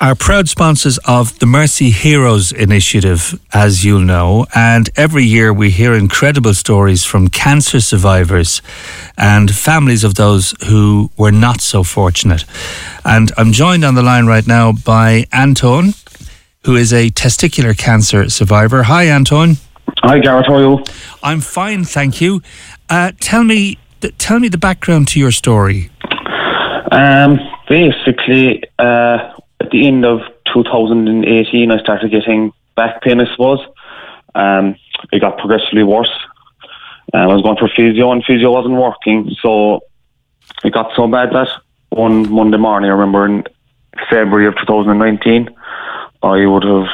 are proud sponsors of the Mercy Heroes initiative, as you'll know. And every year we hear incredible stories from cancer survivors and families of those who were not so fortunate. And I'm joined on the line right now by Antóin, who is a testicular cancer survivor. Hi, Antóin. Hi, Gareth. How are you? I'm fine, thank you. Uh, tell me, tell me the background to your story. Um, basically, uh, at the end of 2018, I started getting back pain, I suppose. Um, it got progressively worse. Um, I was going for physio, and physio wasn't working. So it got so bad that one Monday morning, I remember in February of 2019, I would have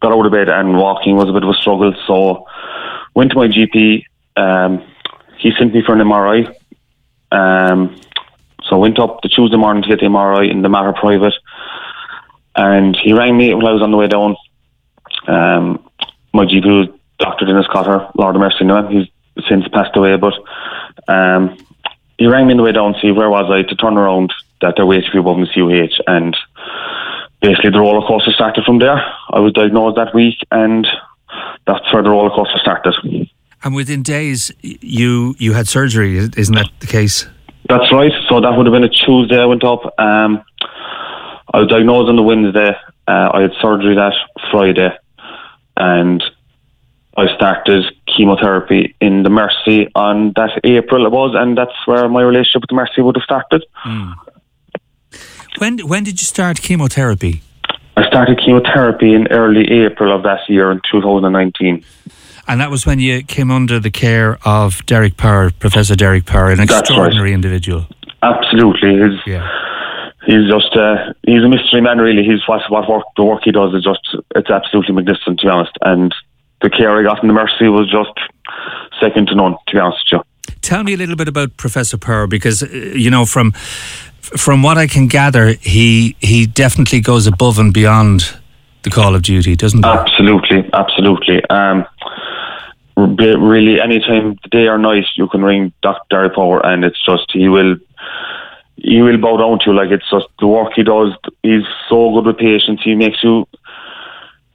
got out of bed and walking was a bit of a struggle. So went to my GP. Um, he sent me for an MRI. Um, so I went up the Tuesday morning to get the MRI in the Mater Private. And he rang me when I was on the way down. Um, my GP was Dr. Dennis Cotter, Lord of Mercy now. He's since passed away, but um, he rang me on the way down to see where was I to turn around that they're waiting for me above the CUH. And basically, the roller coaster started from there. I was diagnosed that week, and that's where the roller coaster started. And within days, you you had surgery, isn't that the case? That's right. So that would have been a Tuesday. I went up. Um, I was diagnosed on the Wednesday. Uh, I had surgery that Friday, and I started chemotherapy in the Mercy on that April it was, and that's where my relationship with the Mercy would have started. Mm. When when did you start chemotherapy? I started chemotherapy in early April of that year in 2019. And that was when you came under the care of Derek Power, Professor Derek Power, an extraordinary right. individual. Absolutely. His, yeah he's just uh, he's a mystery man. Really, he's what what work the work he does is just it's absolutely magnificent to be honest. And the care he got in the Mercy was just second to none. To be honest with you. Tell me a little bit about Professor Power because uh, you know from from what I can gather, he he definitely goes above and beyond the call of duty, doesn't he? Absolutely, absolutely. Um, really, anytime, day or night, you can ring Dr. Power, and it's just he will he will bow down to you. Like it's just the work he does. He's so good with patients. He makes you.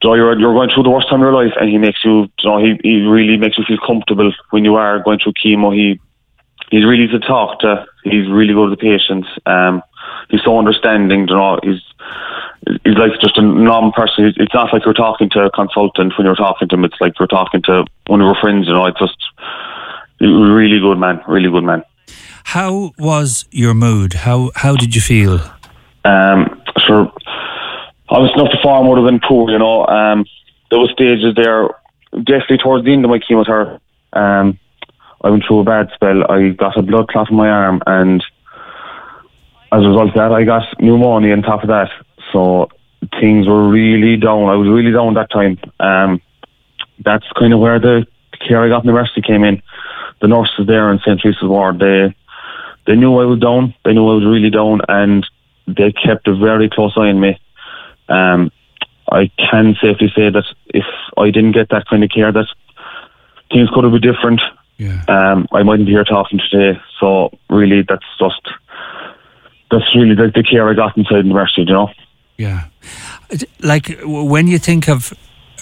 So you're you're going through the worst time of your life, and he makes you. you know, he he really makes you feel comfortable when you are going through chemo. He he's really to talk to. He's really good with the patients. Um, he's so understanding. You know, he's he's like just a normal person. It's not like you're talking to a consultant when you're talking to him. It's like you're talking to one of your friends. You know, it's just really good man. Really good man. How was your mood? How how did you feel? Um, sure. Obviously, enough the form would have been poor, you know. Um, there were stages there, definitely towards the end of my chemotherapy. Um, I went through a bad spell. I got a blood clot in my arm, and as a result of that, I got pneumonia on top of that. So things were really down. I was really down that time. Um, that's kind of where the care I got in the Mercy came in, the nurses there in St. Teresa's Ward, they they knew I was down. They knew I was really down, and they kept a very close eye on me. Um, I can safely say that if I didn't get that kind of care, that things could have been different. Yeah. Um, I mightn't be here talking today. So really, that's just that's really the, the care I got inside the Mercy, you know. Yeah. Like when you think of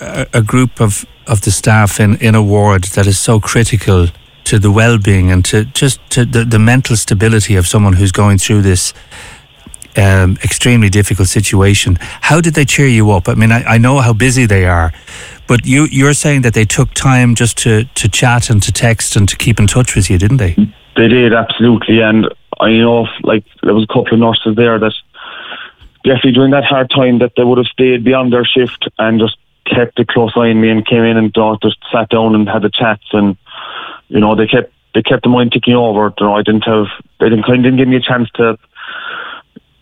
a, a group of, of the staff in, in a ward that is so critical to the well-being and to just to the, the mental stability of someone who's going through this um, extremely difficult situation. How did they cheer you up? I mean, I, I know how busy they are, but you you're saying that they took time just to, to chat and to text and to keep in touch with you, didn't they? They did absolutely, and I know like there was a couple of nurses there that definitely during that hard time that they would have stayed beyond their shift and just kept a close eye on me and came in and just sat down and had the chats and you know they kept they kept the mind ticking over. You know, I didn't have they didn't kind of didn't give me a chance to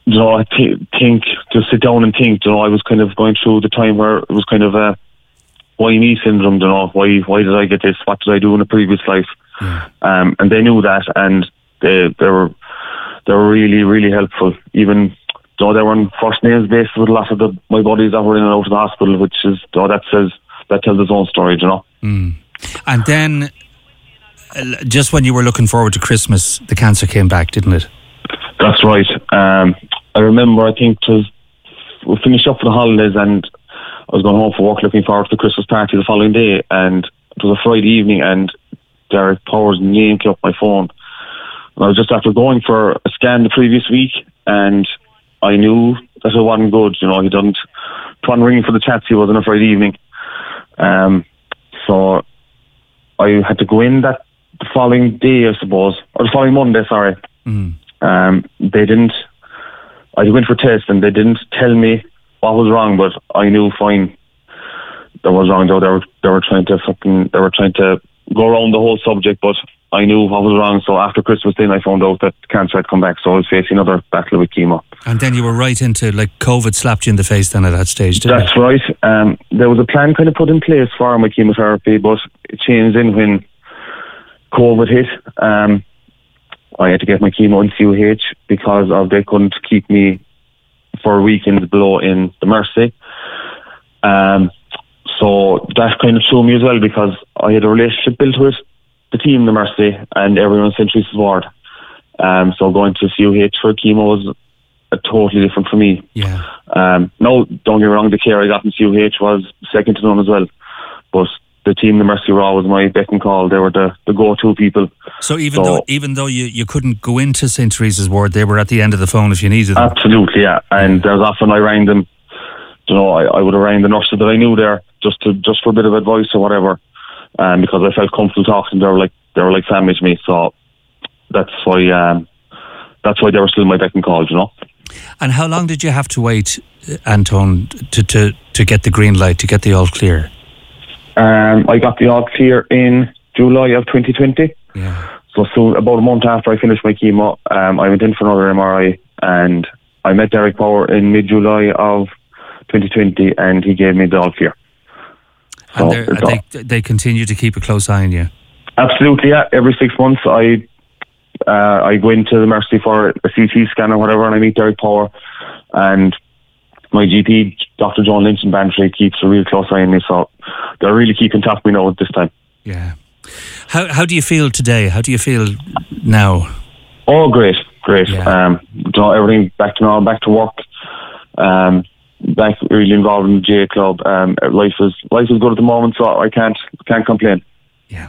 you know I th- think to sit down and think. You know, I was kind of going through the time where it was kind of a why me syndrome. You know, why why did I get this? What did I do in a previous life? Yeah. Um, and they knew that, and they they were they were really really helpful. Even though they were on first names basis with a lot of the my buddies that were in and out of the hospital, which is you know, that says that tells its own story. You know. Mm. And then, just when you were looking forward to Christmas, the cancer came back, didn't it? That's right. Um, I remember. I think we finished up for the holidays, and I was going home for work, looking forward to the Christmas party the following day, and it was a Friday evening, and Derek Powers' name came up my phone. And I was just after going for a scan the previous week, and I knew that it wasn't good. You know, he didn't. Trying ringing for the chats he was on a Friday evening. Um, so I had to go in that the following day, I suppose, or the following Monday. Sorry. Mm. Um, they didn't. I went for tests and they didn't tell me what was wrong, but I knew fine that was wrong. Though they were they were trying to fucking they were trying to go around the whole subject, but I knew what was wrong. So after Christmas, then I found out that cancer had come back. So I was facing another battle with chemo. And then you were right into like COVID slapped you in the face. Then at that stage, didn't That's it? right. Um, there was a plan kind of put in place for my chemotherapy, but it changed in when COVID hit. Um, I had to get my chemo in CUH because of they couldn't keep me for weekends below in the Mercy. Um, so that kind of threw me as well because I had a relationship built with the team, the Mercy, and everyone in St. Teresa's Ward. Um, so going to CUH for chemo was a totally different for me. Yeah. Um, no, don't get me wrong, the care I got in CUH was second to none as well. But the team, the Mercy Raw, was my beck and call. They were the, the go-to people. So even So- though even though you, you couldn't go into St Teresa's ward, they were at the end of the phone if you needed them. Absolutely, yeah. And there was often I rang them. You know, I, I would have rang the nurses that I knew there just to just for a bit of advice or whatever, um, because I felt comfortable talking. They were like they were like family to me. So that's why um, that's why they were still my beck and call. You know. and how long did you have to wait, uh, Antóin, to, to, to get the green light, to get the all clear? Um, I got the all clear in July of 2020. Yeah. So soon, about a month after I finished my chemo, um, I went in for another MRI, and I met Derek Power in mid-July of 2020, and he gave me the all clear. And So they're- they, they continue to keep a close eye on you. Absolutely, yeah. Every six months, I uh, I go into the Mercy for a CT scan or whatever, and I meet Derek Power, and my GP, Dr. John Lynch in Bantry, keeps a real close eye on me. So they're really keeping top of me now at this time. Yeah. How how do you feel today? How do you feel now? Oh, great, great. Yeah. Um, everything back to normal, back to work. Um, back really involved in the J Club. Um, life is life is good at the moment, so I can't can't complain. Yeah.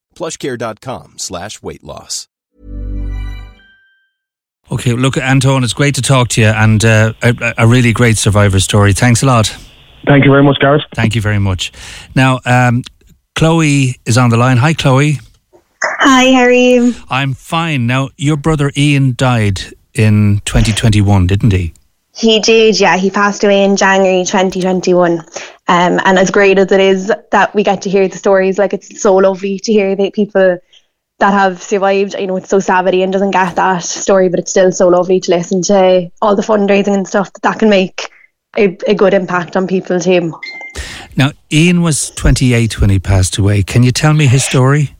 plushcare.com slash weight loss. Okay, look, Antóin, it's great to talk to you and uh, a, a, really great survivor story. Thanks a lot. Thank you very much, Gareth. Thank you very much. Now, um, Chloe is on the line. Hi, Chloe. Hi, how are you? I'm fine. Now, your brother Ian died in 2021, didn't he? He did, yeah. He passed away in January 2021. Um, and as great as it is that we get to hear the stories, like it's so lovely to hear that people that have survived. You know, it's so sad Ian doesn't get that story, but it's still so lovely to listen to all the fundraising and stuff that that can make a, a good impact on people too. Now, Ian was 28 when he passed away. Can you tell me his story?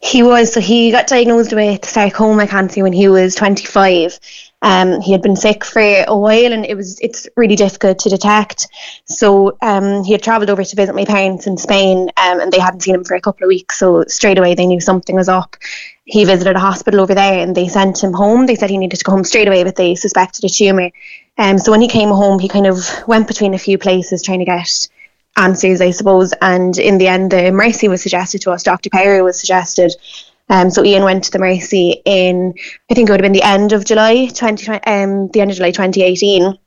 He was. So he got diagnosed with sarcoma cancer when he was 25. Um, he had been sick for a while and it was it's really difficult to detect. So um, he had travelled over to visit my parents in Spain um, and they hadn't seen him for a couple of weeks. So straight away they knew something was up. He visited a hospital over there and they sent him home. They said he needed to go home straight away, but they suspected a tumour. Um, so when he came home, he kind of went between a few places trying to get answers, I suppose. And in the end, the Mercy was suggested to us. Dr. Power was suggested. Um, so Ian went to the Mercy in, I think it would have been the end of July 20, um, the end of July 2018. Um,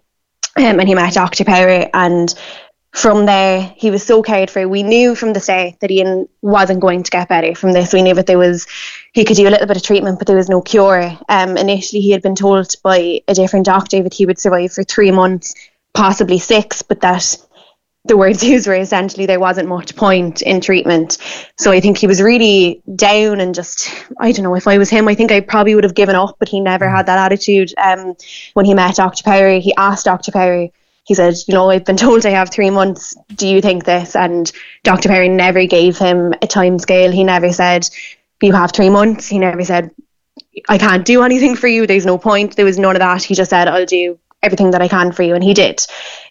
and he met Dr. Power and from there he was so cared for. We knew from the start that Ian wasn't going to get better from this. We knew that there was he could do a little bit of treatment, but there was no cure. Um, initially he had been told by a different doctor that he would survive for three months, possibly six, but that the words used were essentially there wasn't much point in treatment. So I think he was really down and just, I don't know, if I was him, I think I probably would have given up, but he never had that attitude. Um, when he met Dr. Power, he asked Dr. Power, he said, you know, I've been told I have three months. Do you think this? And Dr. Power never gave him a time scale. He never said, you have three months. He never said, I can't do anything for you. There's no point. There was none of that. He just said, I'll do everything that I can for you. And he did.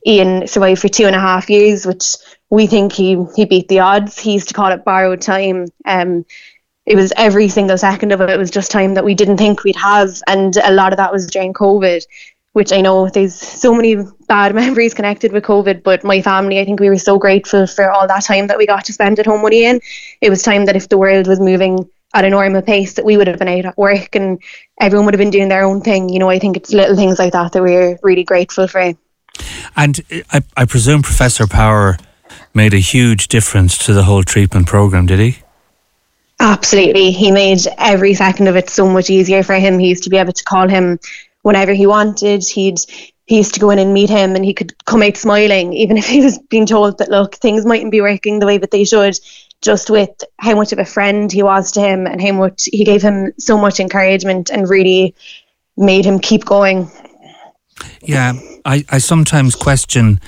Ian survived for two and a half years, which we think he, he beat the odds. He used to call it borrowed time. Um, it was every single second of it, it was just time that we didn't think we'd have. And a lot of that was during COVID, which I know there's so many bad memories connected with COVID. But my family, I think we were so grateful for all that time that we got to spend at home with Ian. It was time that if the world was moving at a normal pace that we would have been out at work and everyone would have been doing their own thing. You know, I think it's little things like that that we're really grateful for. And I, I presume Professor Power made a huge difference to the whole treatment program, did he? Absolutely. He made every second of it so much easier for him. He used to be able to call him whenever he wanted. He'd he used to go in and meet him and he could come out smiling, even if he was being told that look, things mightn't be working the way that they should just with how much of a friend he was to him and how much he gave him so much encouragement and really made him keep going. Yeah, I, I sometimes question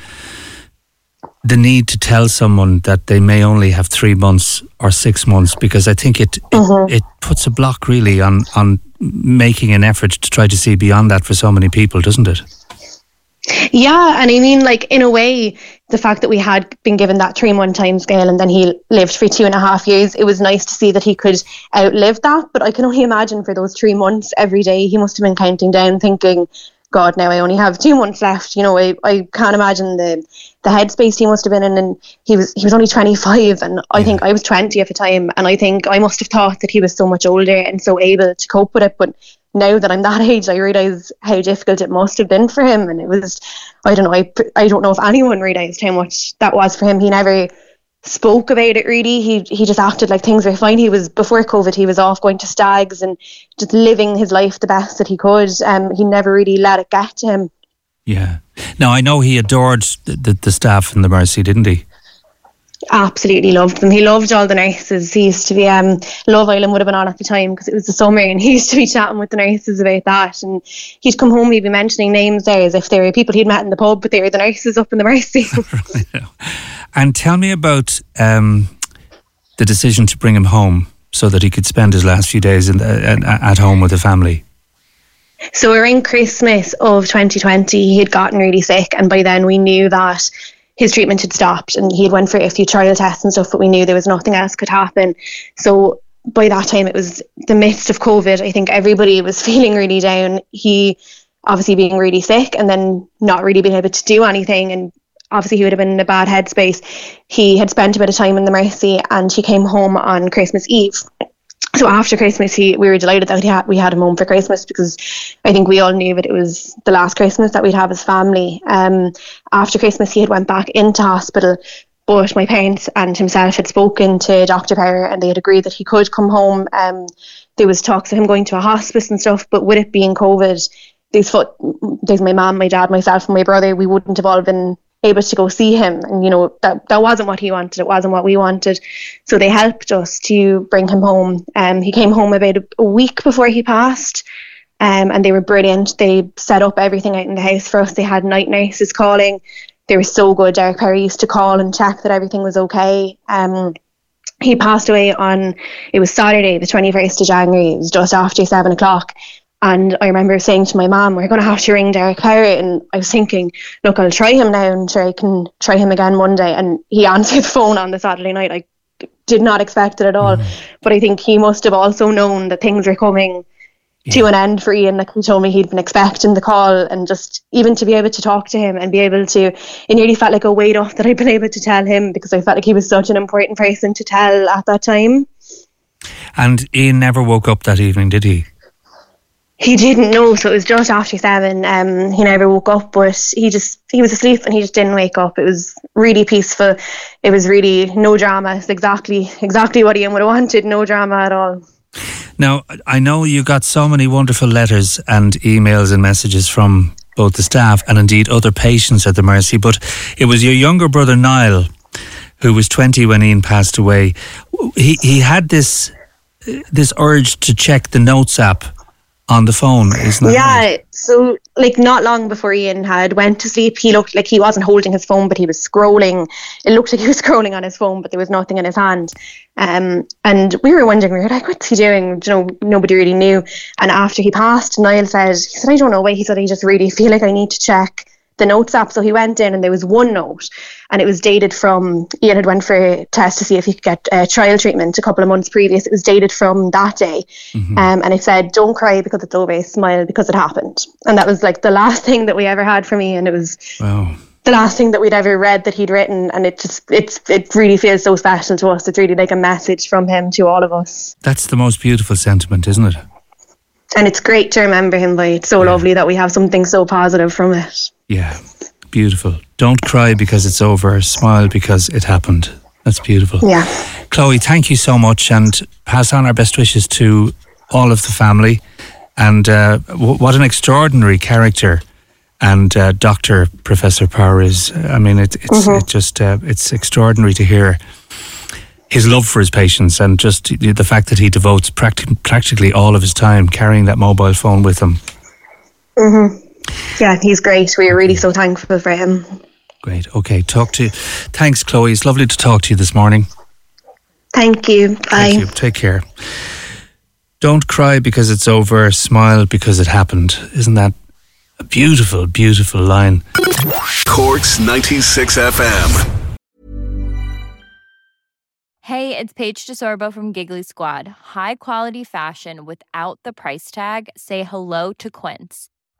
the need to tell someone that they may only have three months or six months because I think it it, mm-hmm. it puts a block really on on making an effort to try to see beyond that for so many people, doesn't it? Yeah, and I mean, like in a way, the fact that we had been given that three month time scale and then he lived for two and a half years, it was nice to see that he could outlive that. But I can only imagine for those three months every day, he must have been counting down, thinking, God, now I only have two months left. You know, I, I can't imagine the the headspace he must have been in. And he was he was only 25, and I think I was 20 at the time, and I think I must have thought that he was so much older and so able to cope with it. But now that I'm that age, I realise how difficult it must have been for him. And it was, I don't know, I, I don't know if anyone realised how much that was for him. He never spoke about it really. He he just acted like things were fine. He was before COVID. He was off going to stags and just living his life the best that he could. Um, he never really let it get to him. Yeah. Now I know he adored the, the, the staff in the Mercy, didn't he? Absolutely loved them. He loved all the nurses. He used to be um Love Island would have been on at the time because it was the summer, and he used to be chatting with the nurses about that. And he'd come home, he'd be mentioning names there as if they were people he'd met in the pub, but they were the nurses up in the Mercy. and tell me about um, the decision to bring him home so that he could spend his last few days in the, at home with the family. So around Christmas of 2020, he had gotten really sick, and by then we knew that his treatment had stopped and he had went for a few trial tests and stuff, but we knew there was nothing else could happen. So by that time, it was the midst of COVID. I think everybody was feeling really down. He obviously being really sick and then not really being able to do anything and obviously he would have been in a bad headspace. He had spent a bit of time in the Mercy and he came home on Christmas Eve so after Christmas, he we were delighted that we had, we had him home for Christmas because I think we all knew that it was the last Christmas that we'd have as family. Um, after Christmas, he had went back into hospital, but my parents and himself had spoken to Dr. Power and they had agreed that he could come home. Um, there was talks of him going to a hospice and stuff, but with it being COVID, there's there's my mom, my dad, myself, and my brother. We wouldn't have all been able to go see him. And you know that that wasn't what he wanted. It wasn't what we wanted. So they helped us to bring him home. Um he came home about a, a week before he passed. Um and they were brilliant. They set up everything out in the house for us. They had night nurses calling. They were so good. Derek Power used to call and check that everything was okay. Um he passed away on it was Saturday the 21st of January. It was just after seven o'clock and I remember saying to my mom, we're going to have to ring Derek Power. And I was thinking, look, I'll try him now and sure I can try him again one day. And he answered the phone on the Saturday night. I did not expect it at all. Mm. But I think he must have also known that things were coming yeah. to an end for Ian. Like he told me he'd been expecting the call and just even to be able to talk to him and be able to, it nearly felt like a weight off that I'd been able to tell him because I felt like he was such an important person to tell at that time. And Ian never woke up that evening, did he? He didn't know, so it was just after seven. Um, he never woke up, but he just he was asleep and he just didn't wake up. It was really peaceful. It was really no drama. It's exactly exactly what Ian would have wanted. No drama at all. Now I know you got so many wonderful letters and emails and messages from both the staff and indeed other patients at the Mercy, but it was your younger brother Niall, who was twenty when Ian passed away. He he had this this urge to check the notes app on the phone, isn't it? Yeah. Right? So, like, not long before Ian had went to sleep, he looked like he wasn't holding his phone, but he was scrolling. It looked like he was scrolling on his phone, but there was nothing in his hand. Um, and we were wondering, we were like, what's he doing? You know, nobody really knew. And after he passed, Niall said, he said, I don't know why. He said, I just really feel like I need to check the notes app. So he went in and there was one note and it was dated from, Ian had went for a test to see if he could get uh, trial treatment a couple of months previous. It was dated from that day. Mm-hmm. Um, and it said, don't cry because it's over, smile because it happened. And that was like the last thing that we ever had from Ian. It was wow. the last thing that we'd ever read that he'd written. And it just, it's, it really feels so special to us. It's really like a message from him to all of us. That's the most beautiful sentiment, isn't it? and it's great to remember him by. It's so yeah. lovely that we have something so positive from it. Yeah, beautiful. Don't cry because it's over. Smile because it happened. That's beautiful. Yeah. Chloe, thank you so much and pass on our best wishes to all of the family. And uh, w- what an extraordinary character and uh, Doctor Professor Power is. I mean, it, it's mm-hmm. it just uh, it's extraordinary to hear his love for his patients and just the fact that he devotes practi- practically all of his time carrying that mobile phone with him. Mm-hmm. Yeah, he's great. We are really so thankful for him. Great. Okay, talk to you. Thanks, Chloe. It's lovely to talk to you this morning. Thank you. Bye. Thank you. Take care. Don't cry because it's over. Smile because it happened. Isn't that a beautiful, beautiful line? Corks 96 FM. Hey, it's Paige DeSorbo from Giggly Squad. High quality fashion without the price tag? Say hello to Quince.